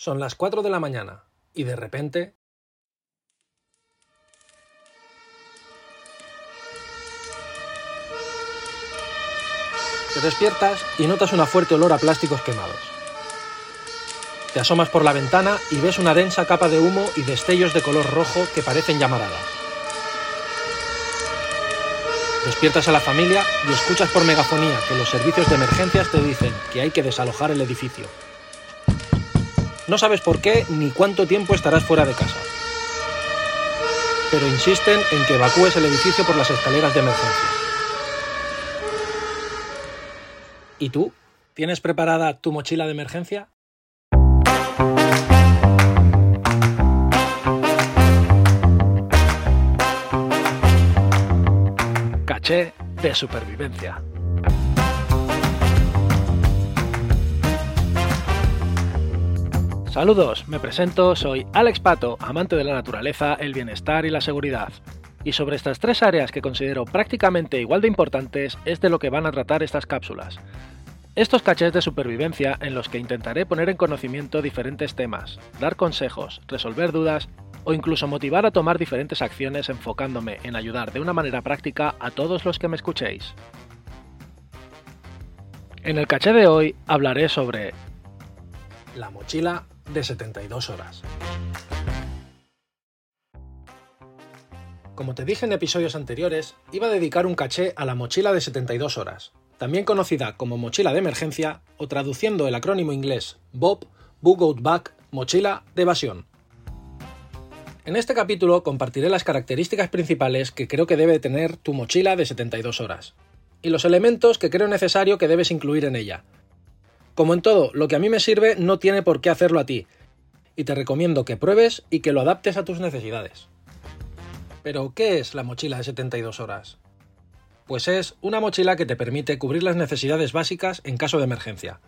Son las 4 de la mañana y de repente... Te despiertas y notas una fuerte olor a plásticos quemados. Te asomas por la ventana y ves una densa capa de humo y destellos de color rojo que parecen llamaradas. Despiertas a la familia y escuchas por megafonía que los servicios de emergencias te dicen que hay que desalojar el edificio. No sabes por qué ni cuánto tiempo estarás fuera de casa. Pero insisten en que evacúes el edificio por las escaleras de emergencia. ¿Y tú? ¿Tienes preparada tu mochila de emergencia? Caché de supervivencia. Saludos, me presento, soy Alex Pato, amante de la naturaleza, el bienestar y la seguridad. Y sobre estas tres áreas que considero prácticamente igual de importantes es de lo que van a tratar estas cápsulas. Estos cachés de supervivencia en los que intentaré poner en conocimiento diferentes temas, dar consejos, resolver dudas o incluso motivar a tomar diferentes acciones enfocándome en ayudar de una manera práctica a todos los que me escuchéis. En el caché de hoy hablaré sobre la mochila de 72 horas. Como te dije en episodios anteriores, iba a dedicar un caché a la mochila de 72 horas, también conocida como mochila de emergencia o traduciendo el acrónimo inglés BOB, Bug Out Back, mochila de evasión. En este capítulo compartiré las características principales que creo que debe tener tu mochila de 72 horas y los elementos que creo necesario que debes incluir en ella. Como en todo, lo que a mí me sirve no tiene por qué hacerlo a ti, y te recomiendo que pruebes y que lo adaptes a tus necesidades. Pero, ¿qué es la mochila de 72 horas? Pues es una mochila que te permite cubrir las necesidades básicas en caso de emergencia.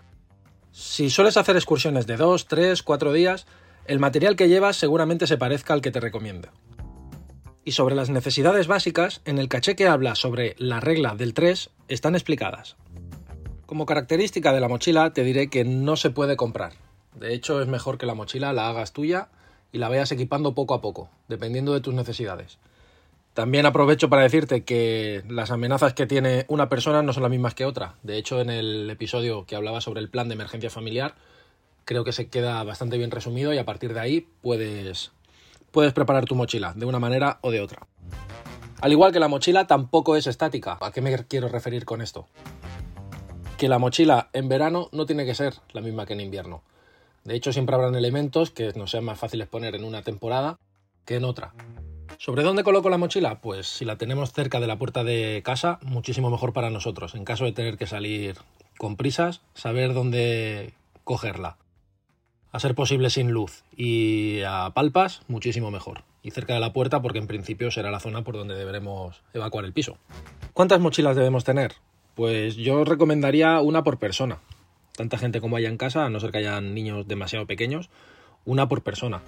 Si sueles hacer excursiones de 2, 3, 4 días, el material que llevas seguramente se parezca al que te recomiendo. Y sobre las necesidades básicas, en el caché que habla sobre la regla del 3 están explicadas. Como característica de la mochila te diré que no se puede comprar. De hecho, es mejor que la mochila la hagas tuya y la vayas equipando poco a poco, dependiendo de tus necesidades. También aprovecho para decirte que las amenazas que tiene una persona no son las mismas que otra. De hecho, en el episodio que hablaba sobre el plan de emergencia familiar, creo que se queda bastante bien resumido y a partir de ahí puedes, puedes preparar tu mochila de una manera o de otra. Al igual que la mochila tampoco es estática. ¿A qué me quiero referir con esto? Que la mochila en verano no tiene que ser la misma que en invierno. De hecho, siempre habrán elementos que nos sean más fáciles poner en una temporada que en otra. ¿Sobre dónde coloco la mochila? Pues si la tenemos cerca de la puerta de casa, muchísimo mejor para nosotros. En caso de tener que salir con prisas, saber dónde cogerla. A ser posible sin luz y a palpas, muchísimo mejor. Y cerca de la puerta porque en principio será la zona por donde deberemos evacuar el piso. ¿Cuántas mochilas debemos tener? Pues yo recomendaría una por persona. Tanta gente como haya en casa, a no ser que hayan niños demasiado pequeños, una por persona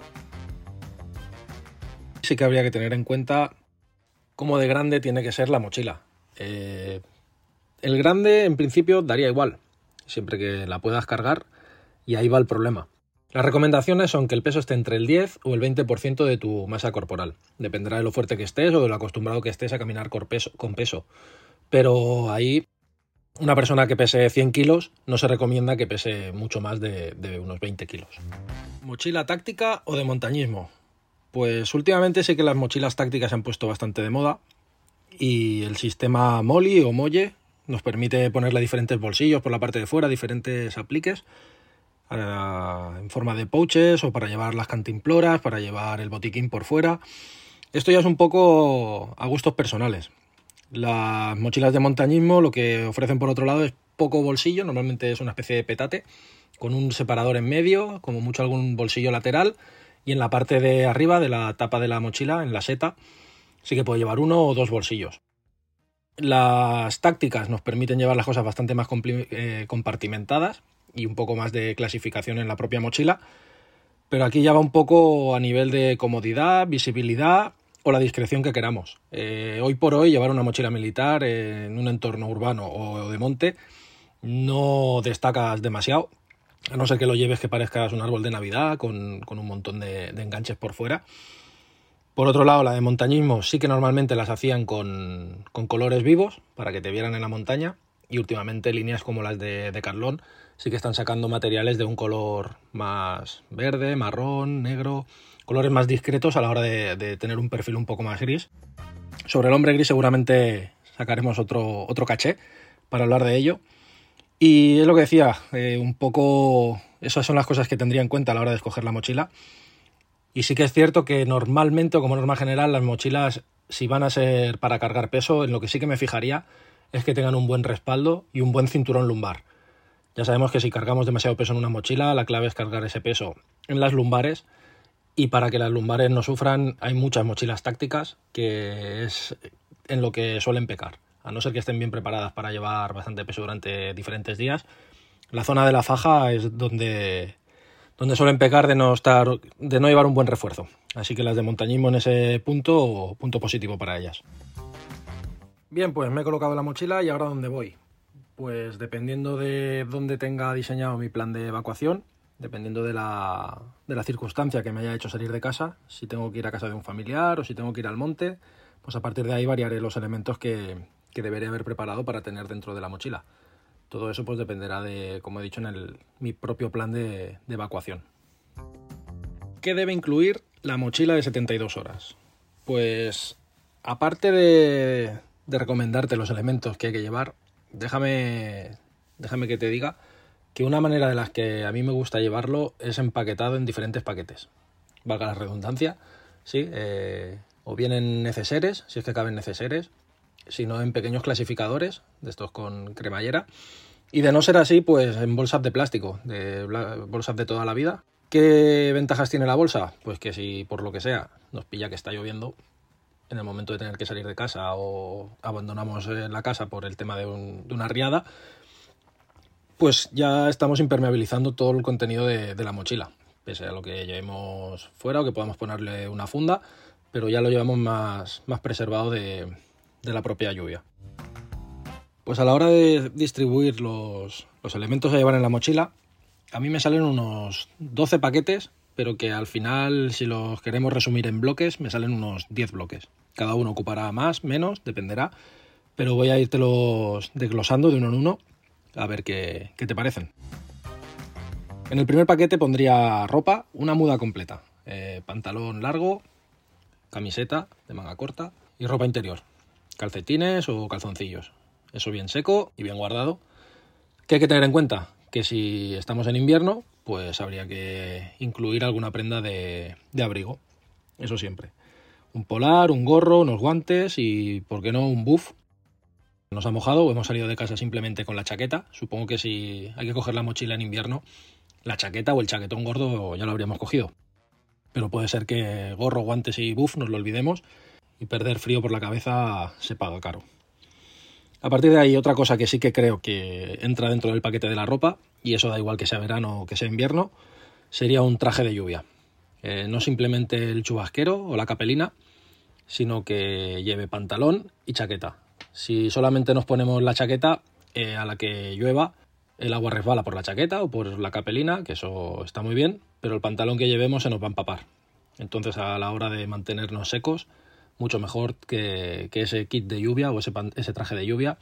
sí que habría que tener en cuenta cómo de grande tiene que ser la mochila. Eh, el grande, en principio, daría igual, siempre que la puedas cargar, y ahí va el problema. Las recomendaciones son que el peso esté entre el 10 o el 20% de tu masa corporal. Dependerá de lo fuerte que estés o de lo acostumbrado que estés a caminar con peso. Con peso. Pero ahí, una persona que pese 100 kilos no se recomienda que pese mucho más de, de unos 20 kilos. ¿Mochila táctica o de montañismo? Pues últimamente sé que las mochilas tácticas se han puesto bastante de moda y el sistema Molly o Molle nos permite ponerle diferentes bolsillos por la parte de fuera, diferentes apliques en forma de pouches o para llevar las cantimploras, para llevar el botiquín por fuera. Esto ya es un poco a gustos personales. Las mochilas de montañismo lo que ofrecen por otro lado es poco bolsillo, normalmente es una especie de petate con un separador en medio, como mucho algún bolsillo lateral y en la parte de arriba de la tapa de la mochila, en la seta, sí que puede llevar uno o dos bolsillos. Las tácticas nos permiten llevar las cosas bastante más eh, compartimentadas y un poco más de clasificación en la propia mochila, pero aquí ya va un poco a nivel de comodidad, visibilidad o la discreción que queramos. Eh, hoy por hoy llevar una mochila militar en un entorno urbano o de monte no destacas demasiado a no ser que lo lleves que parezcas un árbol de Navidad con, un montón de, enganches por fuera. Por otro lado, la de montañismo sí que normalmente las hacían con, colores vivos para que te vieran en la montaña y últimamente líneas como las de, de Carlón sí que están sacando materiales de un color más verde, marrón, negro, colores más discretos a la hora de, tener un perfil un poco más gris. Sobre el hombre gris seguramente sacaremos otro, otro caché para hablar de ello. Y es lo que decía, eh, un poco esas son las cosas que tendría en cuenta a la hora de escoger la mochila. Y sí que es cierto que normalmente, o como norma general, las mochilas, si van a ser para cargar peso, en lo que sí que me fijaría es que tengan un buen respaldo y un buen cinturón lumbar. Ya sabemos que si cargamos demasiado peso en una mochila, la clave es cargar ese peso en las lumbares. Y para que las lumbares no sufran, hay muchas mochilas tácticas que es en lo que suelen pecar a no ser que estén bien preparadas para llevar bastante peso durante diferentes días. La zona de la faja es donde, donde suelen pecar de no, estar, de no llevar un buen refuerzo. Así que las de montañismo en ese punto, punto positivo para ellas. Bien, pues me he colocado la mochila y ahora ¿dónde voy? Pues dependiendo de dónde tenga diseñado mi plan de evacuación, dependiendo de la, de la circunstancia que me haya hecho salir de casa, si tengo que ir a casa de un familiar o si tengo que ir al monte, pues a partir de ahí variaré los elementos que, que debería haber preparado para tener dentro de la mochila. Todo eso pues dependerá de, como he dicho, en el, mi propio plan de, evacuación. ¿Qué debe incluir la mochila de 72 horas? Pues aparte de, de recomendarte los elementos que hay que llevar, déjame, déjame que te diga que una manera de las que a mí me gusta llevarlo es empaquetado en diferentes paquetes. Valga la redundancia, sí, eh, o bien en neceseres, si es que caben neceseres, sino en pequeños clasificadores, de estos con cremallera. Y de no ser así, pues en bolsas de plástico, de bolsas de toda la vida. ¿Qué ventajas tiene la bolsa? Pues que si por lo que sea nos pilla que está lloviendo, en el momento de tener que salir de casa o abandonamos la casa por el tema de, una riada, pues ya estamos impermeabilizando todo el contenido de, la mochila, pese a lo que llevemos fuera o que podamos ponerle una funda, pero ya lo llevamos más, más preservado de, la propia lluvia. Pues a la hora de distribuir los, elementos a llevar en la mochila, a mí me salen unos 12 paquetes, pero que al final, si los queremos resumir en bloques, me salen unos 10 bloques. Cada uno ocupará más, menos, dependerá, pero voy a irte los desglosando de uno en uno a ver qué, te parecen. En el primer paquete pondría ropa, una muda completa, eh, pantalón largo, camiseta de manga corta y ropa interior, calcetines o calzoncillos. Eso bien seco y bien guardado. ¿Qué hay que tener en cuenta? Que si estamos en invierno, pues habría que incluir alguna prenda de, abrigo. Eso siempre. Un polar, un gorro, unos guantes y, ¿por qué no, un buff? Nos ha mojado o hemos salido de casa simplemente con la chaqueta. Supongo que si hay que coger la mochila en invierno, la chaqueta o el chaquetón gordo ya lo habríamos cogido. Pero puede ser que gorro, guantes y buff nos lo olvidemos y perder frío por la cabeza se paga caro. A partir de ahí, otra cosa que sí que creo que entra dentro del paquete de la ropa, y eso da igual que sea verano o que sea invierno, sería un traje de lluvia. Eh, no simplemente el chubasquero o la capelina, sino que lleve pantalón y chaqueta. Si solamente nos ponemos la chaqueta, eh, a la que llueva, el agua resbala por la chaqueta o por la capelina, que eso está muy bien, pero el pantalón que llevemos se nos va a empapar. Entonces, a la hora de mantenernos secos, mucho mejor que, ese kit de lluvia o ese, ese traje de lluvia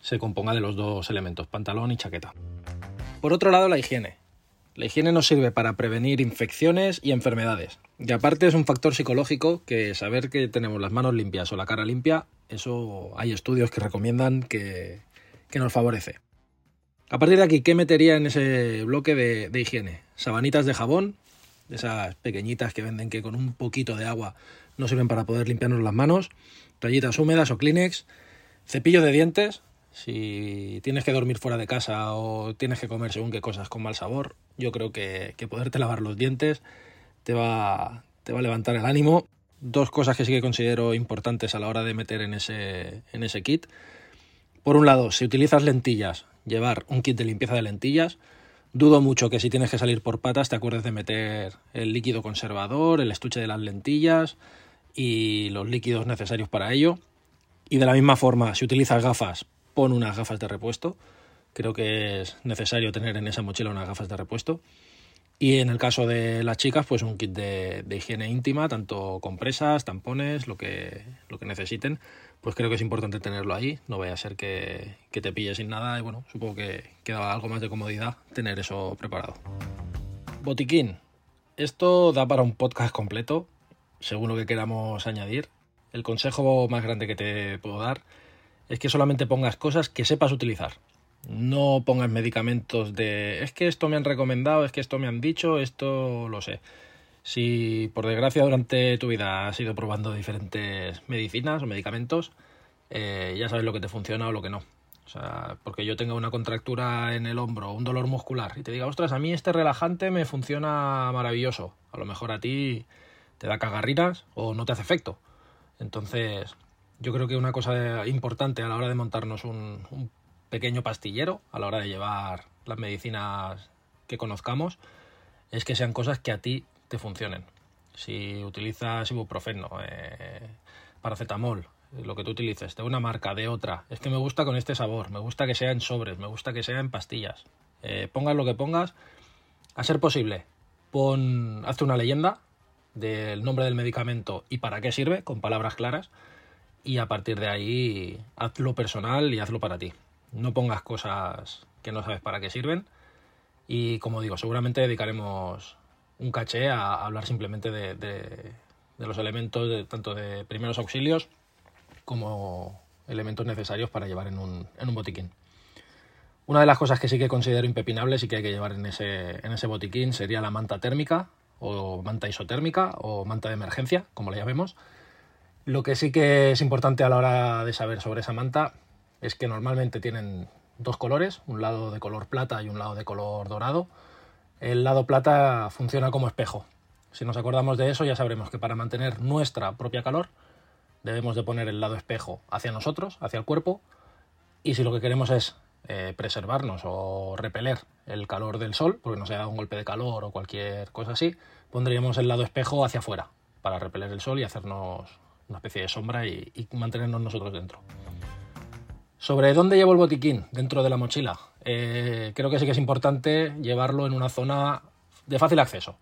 se componga de los dos elementos, pantalón y chaqueta. Por otro lado, la higiene. La higiene nos sirve para prevenir infecciones y enfermedades. Y aparte es un factor psicológico que saber que tenemos las manos limpias o la cara limpia, eso hay estudios que recomiendan que, nos favorece. A partir de aquí, ¿qué metería en ese bloque de, de higiene? Sabanitas de jabón, esas pequeñitas que venden que con un poquito de agua no sirven para poder limpiarnos las manos, toallitas húmedas o Kleenex, cepillo de dientes, si tienes que dormir fuera de casa o tienes que comer según qué cosas con mal sabor, yo creo que, poderte lavar los dientes te va, te va a levantar el ánimo. Dos cosas que sí que considero importantes a la hora de meter en ese, en ese kit. Por un lado, si utilizas lentillas, llevar un kit de limpieza de lentillas. Dudo mucho que si tienes que salir por patas te acuerdes de meter el líquido conservador, el estuche de las lentillas, y los líquidos necesarios para ello. Y de la misma forma, si utilizas gafas, pon unas gafas de repuesto, creo que es necesario tener en esa mochila unas gafas de repuesto. Y en el caso de las chicas, pues un kit de, higiene íntima, tanto compresas, tampones, lo que, lo que necesiten, pues creo que es importante tenerlo ahí. No vaya a ser que, que te pille sin nada y bueno, supongo que queda algo más de comodidad tener eso preparado. Botiquín. Esto da para un podcast completo, según lo que queramos añadir. El consejo más grande que te puedo dar es que solamente pongas cosas que sepas utilizar. No pongas medicamentos de es que esto me han recomendado, es que esto me han dicho, esto lo sé. Si por desgracia durante tu vida has ido probando diferentes medicinas o medicamentos, eh, ya sabes lo que te funciona o lo que no. O sea, porque yo tenga una contractura en el hombro, un dolor muscular, y te diga, ostras, a mí este relajante me funciona maravilloso. A lo mejor a ti te da cagarrinas o no te hace efecto. Entonces, yo creo que una cosa importante a la hora de montarnos un, pequeño pastillero a la hora de llevar las medicinas que conozcamos es que sean cosas que a ti te funcionen. Si utilizas ibuprofeno, eh, paracetamol, lo que tú utilices, de una marca, de otra, es que me gusta con este sabor, me gusta que sea en sobres, me gusta que sea en pastillas. Eh, pongas lo que pongas, a ser posible, pon, hazte una leyenda del nombre del medicamento y para qué sirve, con palabras claras, y a partir de ahí hazlo personal y hazlo para ti no pongas cosas que no sabes para qué sirven. Y como digo, seguramente dedicaremos un caché a hablar simplemente de, los elementos, tanto de primeros auxilios como elementos necesarios para llevar en un, en un botiquín. Una de las cosas que sí que considero impepinables y que hay que llevar en ese, en ese botiquín sería la manta térmica o manta isotérmica o manta de emergencia, como le llamemos. Lo que sí que es importante a la hora de saber sobre esa manta es que normalmente tienen dos colores, un lado de color plata y un lado de color dorado. El lado plata funciona como espejo. Si nos acordamos de eso ya sabremos que para mantener nuestra propia calor debemos de poner el lado espejo hacia nosotros, hacia el cuerpo, y si lo que queremos es eh, preservarnos o repeler el calor del sol, porque nos haya dado un golpe de calor o cualquier cosa así, pondríamos el lado espejo hacia afuera para repeler el sol y hacernos una especie de sombra y mantenernos nosotros dentro. Sobre dónde llevo el botiquín dentro de la mochila. Eh, creo que sí que es importante llevarlo en una zona de fácil acceso.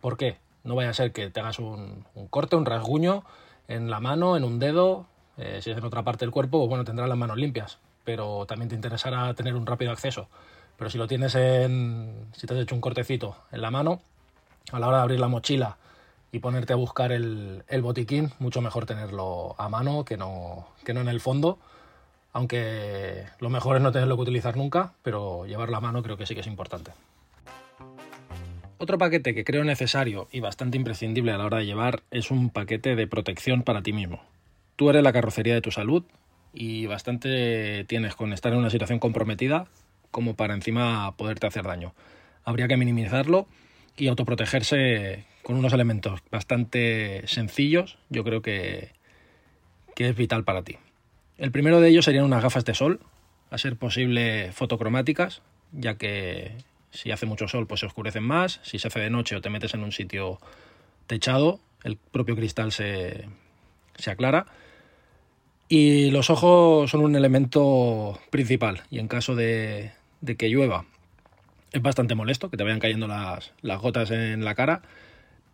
¿Por qué? No vaya a ser que te hagas un, corte, un rasguño en la mano, en un dedo. Eh, si es en otra parte del cuerpo, pues bueno, tendrás las manos limpias. Pero también te interesará tener un rápido acceso. Pero si lo tienes en. Si te has hecho un cortecito en la mano, a la hora de abrir la mochila y ponerte a buscar el, botiquín, mucho mejor tenerlo a mano que no, que no en el fondo aunque lo mejor es no tenerlo que utilizar nunca, pero llevarlo a mano creo que sí que es importante. Otro paquete que creo necesario y bastante imprescindible a la hora de llevar es un paquete de protección para ti mismo. Tú eres la carrocería de tu salud y bastante tienes con estar en una situación comprometida como para encima poderte hacer daño. Habría que minimizarlo y autoprotegerse con unos elementos bastante sencillos, yo creo que, que es vital para ti. El primero de ellos serían unas gafas de sol, a ser posible fotocromáticas, ya que si hace mucho sol pues se oscurecen más, si se hace de noche o te metes en un sitio techado, el propio cristal se, se aclara. Y los ojos son un elemento principal y en caso de, de que llueva es bastante molesto que te vayan cayendo las, las gotas en la cara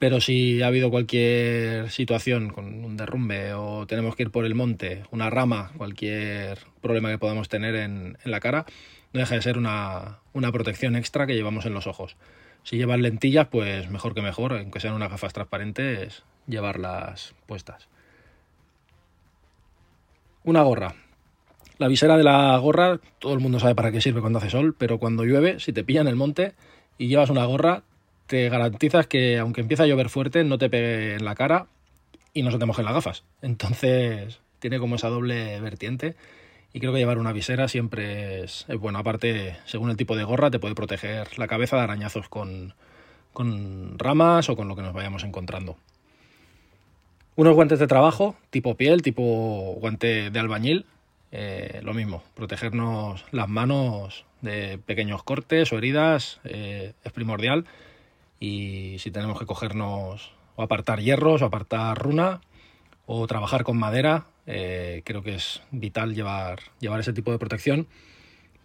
pero si ha habido cualquier situación con un derrumbe o tenemos que ir por el monte, una rama, cualquier problema que podamos tener en, la cara, no deja de ser una, protección extra que llevamos en los ojos. Si llevas lentillas, pues mejor que mejor, aunque sean unas gafas transparentes, llevarlas puestas. Una gorra. La visera de la gorra, todo el mundo sabe para qué sirve cuando hace sol, pero cuando llueve, si te pilla en el monte y llevas una gorra, te garantizas que aunque empiece a llover fuerte, no te pegue en la cara y no se te mojen las gafas. Entonces, tiene como esa doble vertiente. Y creo que llevar una visera siempre es, bueno. Aparte, según el tipo de gorra, te puede proteger la cabeza de arañazos con, con ramas o con lo que nos vayamos encontrando. Unos guantes de trabajo, tipo piel, tipo guante de albañil. Eh, lo mismo, protegernos las manos de pequeños cortes o heridas eh, es primordial y si tenemos que cogernos o apartar hierros o apartar runa o trabajar con madera, eh, creo que es vital llevar, llevar ese tipo de protección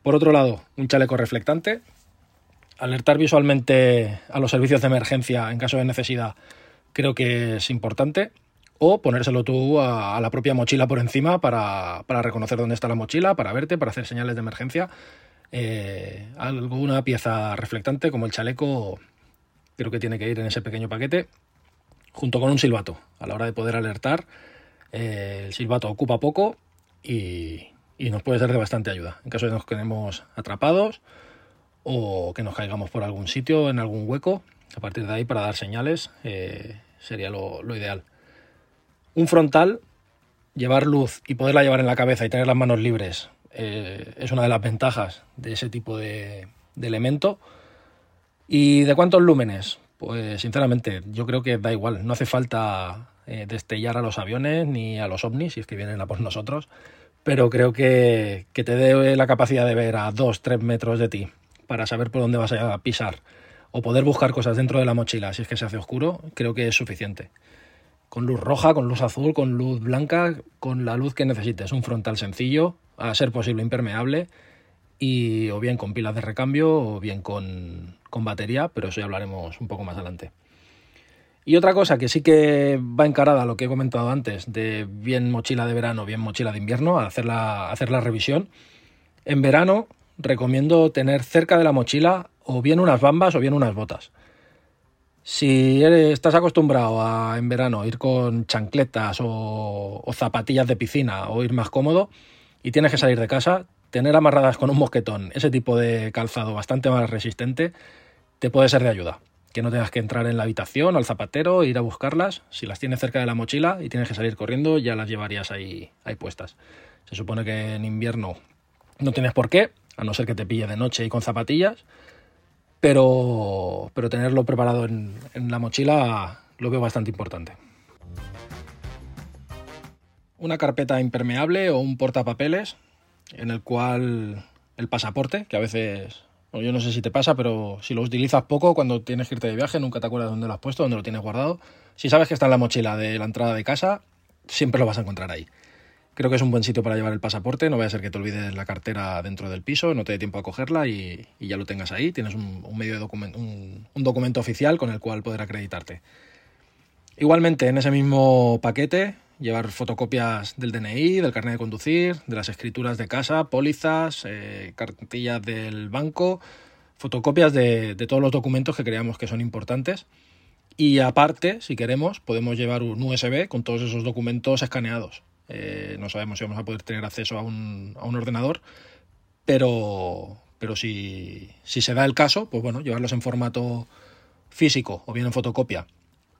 Por otro lado, un chaleco reflectante, alertar visualmente a los servicios de emergencia en caso de necesidad creo que es importante. O ponérselo tú a, la propia mochila por encima para, reconocer dónde está la mochila, para verte, para hacer señales de emergencia. Eh, alguna pieza reflectante como el chaleco creo que tiene que ir en ese pequeño paquete junto con un silbato a la hora de poder alertar. Eh, el silbato ocupa poco y, nos puede ser de bastante ayuda en caso de que nos quedemos atrapados o que nos caigamos por algún sitio, en algún hueco. A partir de ahí, para dar señales, eh, sería lo, ideal. Un frontal, llevar luz y poderla llevar en la cabeza y tener las manos libres eh, es una de las ventajas de ese tipo de, elemento. ¿Y de cuántos lúmenes? Pues sinceramente, yo creo que da igual, no hace falta eh, destellar a los aviones ni a los ovnis, si es que vienen a por nosotros, pero creo que, que te dé la capacidad de ver a 2-3 metros de ti para saber por dónde vas a pisar o poder buscar cosas dentro de la mochila si es que se hace oscuro, creo que es suficiente. Con luz roja, con luz azul, con luz blanca, con la luz que necesites. Un frontal sencillo, a ser posible impermeable, y o bien con pilas de recambio o bien con, con batería, pero eso ya hablaremos un poco más adelante. Y otra cosa que sí que va encarada a lo que he comentado antes, de bien mochila de verano, bien mochila de invierno, hacer la, hacer la revisión. En verano recomiendo tener cerca de la mochila o bien unas bambas o bien unas botas. Si estás acostumbrado a en verano ir con chancletas o, zapatillas de piscina o ir más cómodo y tienes que salir de casa, tener amarradas con un mosquetón ese tipo de calzado bastante más resistente te puede ser de ayuda. Que no tengas que entrar en la habitación al zapatero ir a buscarlas. Si las tienes cerca de la mochila y tienes que salir corriendo, ya las llevarías ahí, ahí puestas. Se supone que en invierno no tienes por qué, a no ser que te pille de noche y con zapatillas, pero, pero tenerlo preparado en, en la mochila lo veo bastante importante. Una carpeta impermeable o un portapapeles en el cual el pasaporte, que a veces, yo no sé si te pasa, pero si lo utilizas poco cuando tienes que irte de viaje, nunca te acuerdas dónde lo has puesto, dónde lo tienes guardado. Si sabes que está en la mochila de la entrada de casa, siempre lo vas a encontrar ahí. Creo que es un buen sitio para llevar el pasaporte, no vaya a ser que te olvides la cartera dentro del piso, no te dé tiempo a cogerla y, ya lo tengas ahí. Tienes un, medio de un, documento oficial con el cual poder acreditarte. Igualmente, en ese mismo paquete, llevar fotocopias del DNI, del carnet de conducir, de las escrituras de casa, pólizas, eh, cartillas del banco, fotocopias de, todos los documentos que creamos que son importantes. Y aparte, si queremos, podemos llevar un USB con todos esos documentos escaneados. Eh, no sabemos si vamos a poder tener acceso a un, a un ordenador, pero, pero si, si, se da el caso, pues bueno, llevarlos en formato físico o bien en fotocopia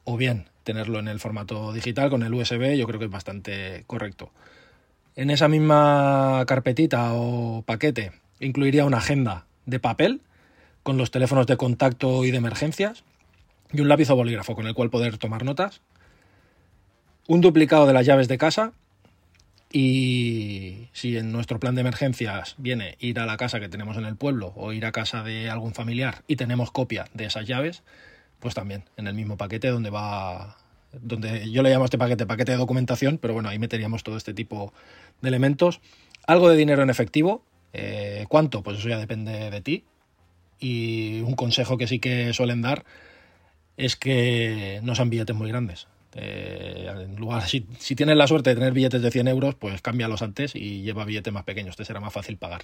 o bien tenerlo en el formato digital con el USB, yo creo que es bastante correcto. En esa misma carpetita o paquete incluiría una agenda de papel con los teléfonos de contacto y de emergencias y un lápiz o bolígrafo con el cual poder tomar notas, un duplicado de las llaves de casa y si en nuestro plan de emergencias viene ir a la casa que tenemos en el pueblo o ir a casa de algún familiar y tenemos copia de esas llaves, pues también en el mismo paquete donde va donde yo le llamo a este paquete paquete de documentación, pero bueno, ahí meteríamos todo este tipo de elementos. Algo de dinero en efectivo, eh, ¿cuánto? Pues eso ya depende de ti. Y un consejo que sí que suelen dar es que no sean billetes muy grandes. Eh, en lugar, si, tienes la suerte de tener billetes de 100 euros, pues cámbialos antes y lleva billetes más pequeños, te será más fácil pagar.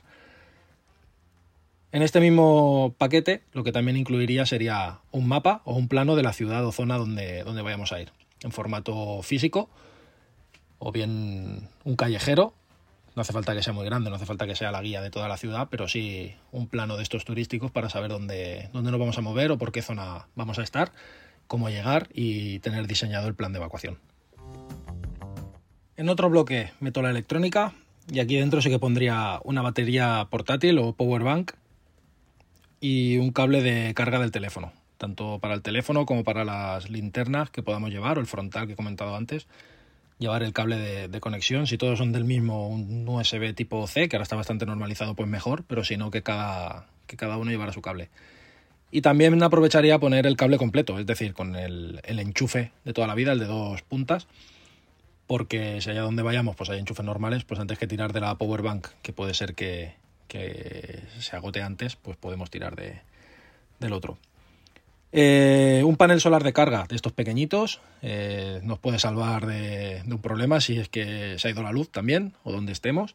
En este mismo paquete, lo que también incluiría sería un mapa o un plano de la ciudad o zona donde, donde vayamos a ir, en formato físico o bien un callejero. No hace falta que sea muy grande, no hace falta que sea la guía de toda la ciudad, pero sí un plano de estos turísticos para saber dónde, dónde nos vamos a mover o por qué zona vamos a estar cómo llegar y tener diseñado el plan de evacuación. En otro bloque meto la electrónica y aquí dentro sí que pondría una batería portátil o power bank y un cable de carga del teléfono, tanto para el teléfono como para las linternas que podamos llevar o el frontal que he comentado antes, llevar el cable de, conexión, si todos son del mismo, un USB tipo C, que ahora está bastante normalizado, pues mejor, pero si no, que cada, que cada uno llevara su cable. Y también aprovecharía poner el cable completo, es decir, con el, enchufe de toda la vida, el de dos puntas, porque si allá donde vayamos pues hay enchufes normales, pues antes que tirar de la power bank, que puede ser que, que se agote antes, pues podemos tirar de, del otro. Eh, un panel solar de carga de estos pequeñitos eh, nos puede salvar de, un problema si es que se ha ido la luz también o donde estemos.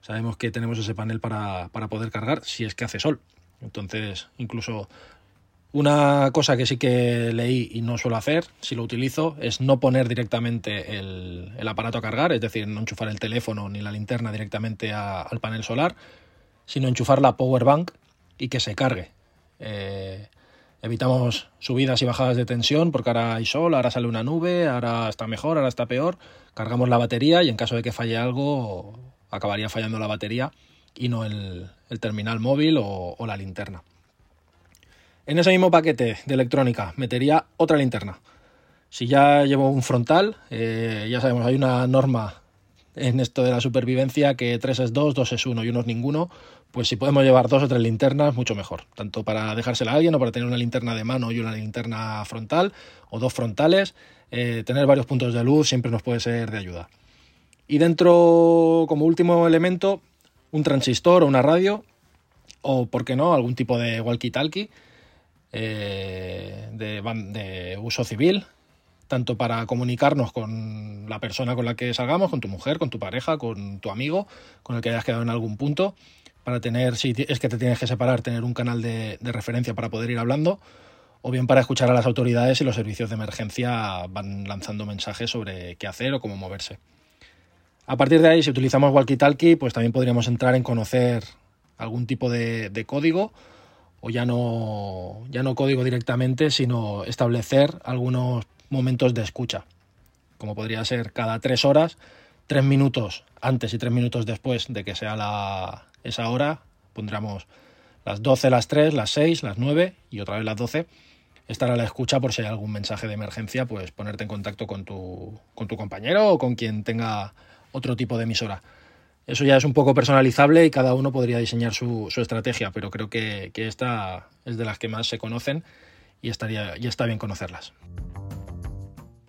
Sabemos que tenemos ese panel para, para poder cargar si es que hace sol. Entonces, incluso una cosa que sí que leí y no suelo hacer, si lo utilizo, es no poner directamente el, aparato a cargar, es decir, no enchufar el teléfono ni la linterna directamente al panel solar, sino enchufar la power bank y que se cargue. Eh, evitamos subidas y bajadas de tensión porque ahora hay sol, ahora sale una nube, ahora está mejor, ahora está peor. Cargamos la batería y en caso de que falle algo, acabaría fallando la batería y no el, terminal móvil o la linterna. En ese mismo paquete de electrónica metería otra linterna. Si ya llevo un frontal, eh, ya sabemos, hay una norma en esto de la supervivencia que 3 es 2, 2 es 1 y 1 es ninguno, pues si podemos llevar dos o tres linternas, mucho mejor. Tanto para dejársela a alguien o para tener una linterna de mano y una linterna frontal o dos frontales, eh, tener varios puntos de luz siempre nos puede ser de ayuda. Y dentro, como último elemento, un transistor o una radio, o por qué no, algún tipo de walkie-talkie eh, de, uso civil, tanto para comunicarnos con la persona con la que salgamos, con tu mujer, con tu pareja, con tu amigo, con el que hayas quedado en algún punto, para tener, si es que te tienes que separar, tener un canal de, referencia para poder ir hablando, o bien para escuchar a las autoridades y los servicios de emergencia van lanzando mensajes sobre qué hacer o cómo moverse. A partir de ahí, si utilizamos walkie-talkie, pues también podríamos entrar en conocer algún tipo de código o ya no, ya no código directamente, sino establecer algunos momentos de escucha, como podría ser cada tres horas, tres minutos antes y tres minutos después de que sea la, esa hora, pondremos las 12, las 3, las 6, las 9 y otra vez las 12, estar a la escucha por si hay algún mensaje de emergencia, pues ponerte en contacto con tu, con tu compañero o con quien tenga otro tipo de emisora. Eso ya es un poco personalizable y cada uno podría diseñar su, estrategia, pero creo que, esta es de las que más se conocen y, estaría, y está bien conocerlas.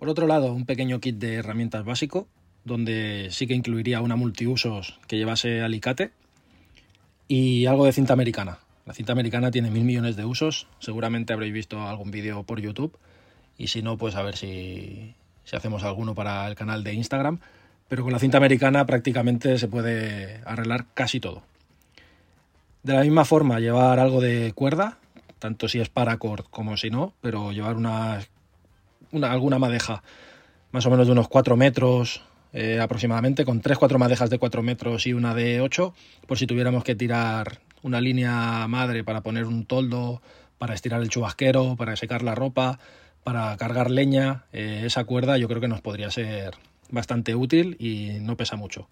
Por otro lado, un pequeño kit de herramientas básico, donde sí que incluiría una multiusos que llevase alicate y algo de cinta americana. La cinta americana tiene mil millones de usos, seguramente habréis visto algún vídeo por YouTube y si no, pues a ver si, si hacemos alguno para el canal de Instagram pero con la cinta americana prácticamente se puede arreglar casi todo. De la misma forma, llevar algo de cuerda, tanto si es paracord como si no, pero llevar una, alguna madeja más o menos de unos 4 metros eh, aproximadamente, con 3-4 madejas de 4 metros y una de 8, por si tuviéramos que tirar una línea madre para poner un toldo, para estirar el chubasquero, para secar la ropa, para cargar leña, eh, esa cuerda yo creo que nos podría ser bastante útil y no pesa mucho.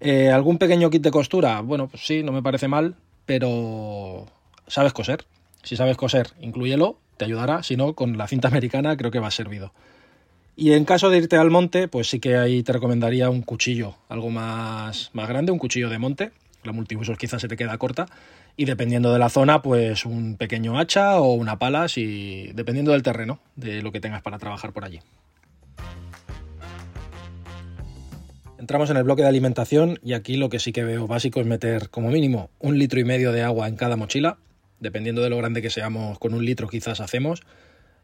Eh, ¿Algún pequeño kit de costura? Bueno, pues sí, no me parece mal, pero sabes coser. Si sabes coser, incluyelo, te ayudará. Si no, con la cinta americana creo que va servido. Y en caso de irte al monte, pues sí que ahí te recomendaría un cuchillo, algo más, más grande, un cuchillo de monte. La multiusos quizás se te queda corta. Y dependiendo de la zona, pues un pequeño hacha o una pala, si, dependiendo del terreno, de lo que tengas para trabajar por allí. Entramos en el bloque de alimentación y aquí lo que sí que veo básico es meter como mínimo un litro y medio de agua en cada mochila, dependiendo de lo grande que seamos, con un litro quizás hacemos,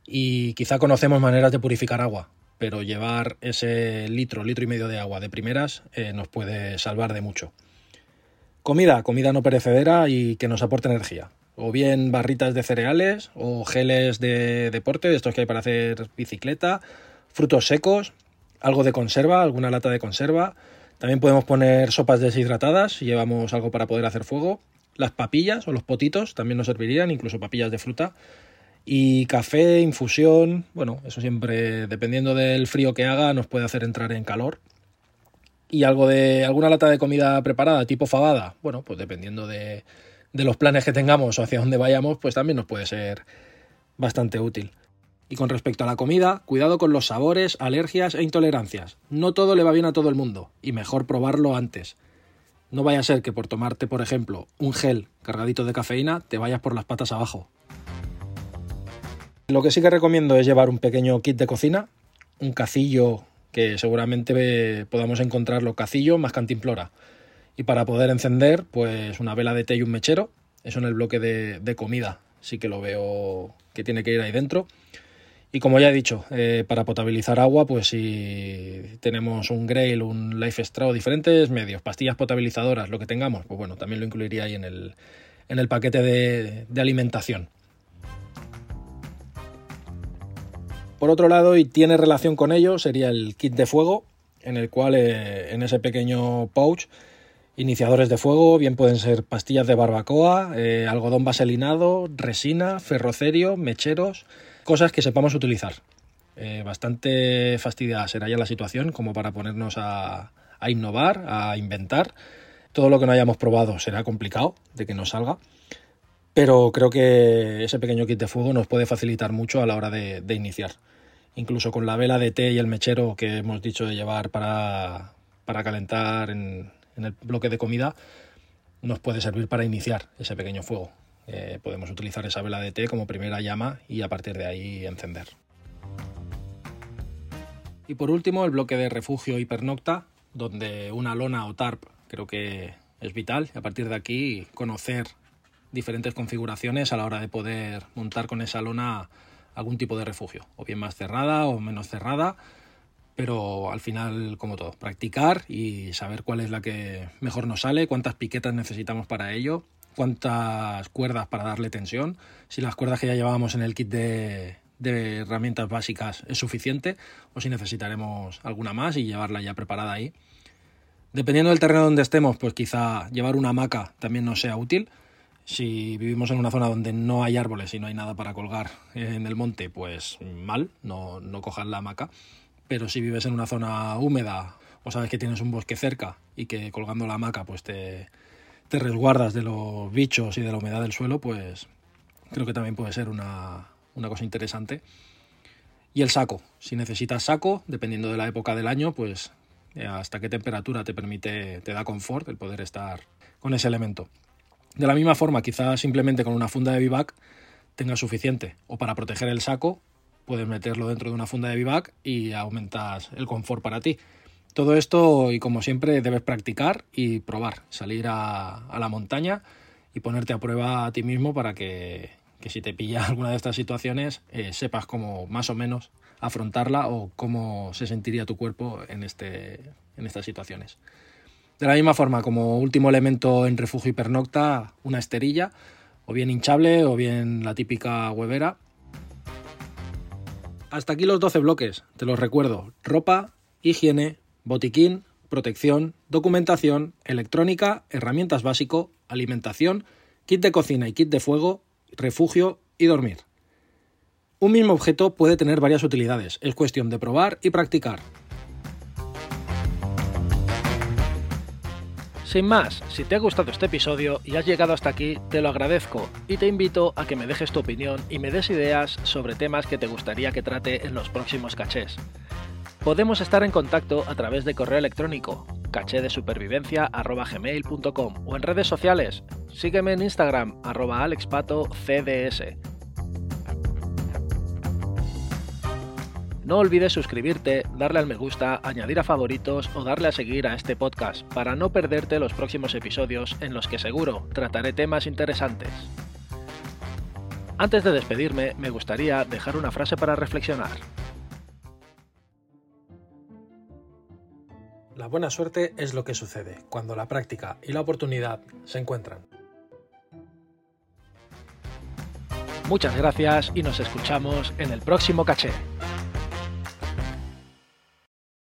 y quizá conocemos maneras de purificar agua, pero llevar ese litro, litro y medio de agua de primeras eh, nos puede salvar de mucho. Comida, comida no perecedera y que nos aporte energía. O bien barritas de cereales o geles de deporte, de estos que hay para hacer bicicleta, frutos secos, algo de conserva, alguna lata de conserva. También podemos poner sopas deshidratadas si llevamos algo para poder hacer fuego. Las papillas o los potitos también nos servirían, incluso papillas de fruta. Y café, infusión, bueno, eso siempre, dependiendo del frío que haga, nos puede hacer entrar en calor. Y algo de alguna lata de comida preparada, tipo fabada, bueno, pues dependiendo de, de los planes que tengamos o hacia dónde vayamos, pues también nos puede ser bastante útil. Y con respecto a la comida, cuidado con los sabores, alergias e intolerancias. No todo le va bien a todo el mundo, y mejor probarlo antes. No vaya a ser que por tomarte, por ejemplo, un gel cargadito de cafeína, te vayas por las patas abajo. Lo que sí que recomiendo es llevar un pequeño kit de cocina, un cacillo que seguramente podamos encontrarlo cacillo más cantimplora. Y para poder encender, pues una vela de té y un mechero. Eso en el bloque de, comida sí que lo veo que tiene que ir ahí dentro. Y como ya he dicho, eh, para potabilizar agua, pues si tenemos un Grail, un Life Straw, diferentes medios, pastillas potabilizadoras, lo que tengamos, pues bueno, también lo incluiría ahí en el, en el paquete de, alimentación. Por otro lado, y tiene relación con ello, sería el kit de fuego, en el cual eh, en ese pequeño pouch Iniciadores de fuego, bien pueden ser pastillas de barbacoa, eh, algodón vaselinado, resina, ferrocerio, mecheros, cosas que sepamos utilizar. Eh, bastante fastidiada será ya la situación como para ponernos a, innovar, a inventar. Todo lo que no hayamos probado será complicado de que nos salga, pero creo que ese pequeño kit de fuego nos puede facilitar mucho a la hora de, de iniciar. Incluso con la vela de té y el mechero que hemos dicho de llevar para, para calentar en, en el bloque de comida nos puede servir para iniciar ese pequeño fuego. Eh, podemos utilizar esa vela de té como primera llama y a partir de ahí encender. Y por último, el bloque de refugio hipernocta, donde una lona o tarp creo que es vital. A partir de aquí, conocer diferentes configuraciones a la hora de poder montar con esa lona algún tipo de refugio, o bien más cerrada o menos cerrada, pero al final, como todo, practicar y saber cuál es la que mejor nos sale, cuántas piquetas necesitamos para ello, cuántas cuerdas para darle tensión, si las cuerdas que ya llevábamos en el kit de, herramientas básicas es suficiente o si necesitaremos alguna más y llevarla ya preparada ahí. Dependiendo del terreno donde estemos, pues quizá llevar una hamaca también nos sea útil. Si vivimos en una zona donde no hay árboles y no hay nada para colgar en el monte, pues mal, no, no cojan la hamaca pero si vives en una zona húmeda o sabes que tienes un bosque cerca y que colgando la hamaca pues te, resguardas de los bichos y de la humedad del suelo, pues creo que también puede ser una, cosa interesante. Y el saco, si necesitas saco, dependiendo de la época del año, pues eh, hasta qué temperatura te permite, te da confort el poder estar con ese elemento. De la misma forma, quizás simplemente con una funda de vivac tenga suficiente o para proteger el saco puedes meterlo dentro de una funda de vivac y aumentas el confort para ti. Todo esto, y como siempre, debes practicar y probar, salir a, la montaña y ponerte a prueba a ti mismo para que, si te pilla alguna de estas situaciones eh, sepas cómo más o menos afrontarla o cómo se sentiría tu cuerpo en, este, en estas situaciones. De la misma forma, como último elemento en refugio hipernocta, una esterilla, o bien hinchable o bien la típica huevera, hasta aquí los 12 bloques, te los recuerdo. Ropa, higiene, botiquín, protección, documentación, electrónica, herramientas básico, alimentación, kit de cocina y kit de fuego, refugio y dormir. Un mismo objeto puede tener varias utilidades, es cuestión de probar y practicar. Sin más, si te ha gustado este episodio y has llegado hasta aquí, te lo agradezco y te invito a que me dejes tu opinión y me des ideas sobre temas que te gustaría que trate en los próximos cachés. Podemos estar en contacto a través de correo electrónico cachedesupervivencia.gmail.com o en redes sociales. Sígueme en Instagram arroba alexpatocds. No olvides suscribirte, darle al me gusta, añadir a favoritos o darle a seguir a este podcast para no perderte los próximos episodios en los que seguro trataré temas interesantes. Antes de despedirme, me gustaría dejar una frase para reflexionar. La buena suerte es lo que sucede cuando la práctica y la oportunidad se encuentran. Muchas gracias y nos escuchamos en el próximo caché.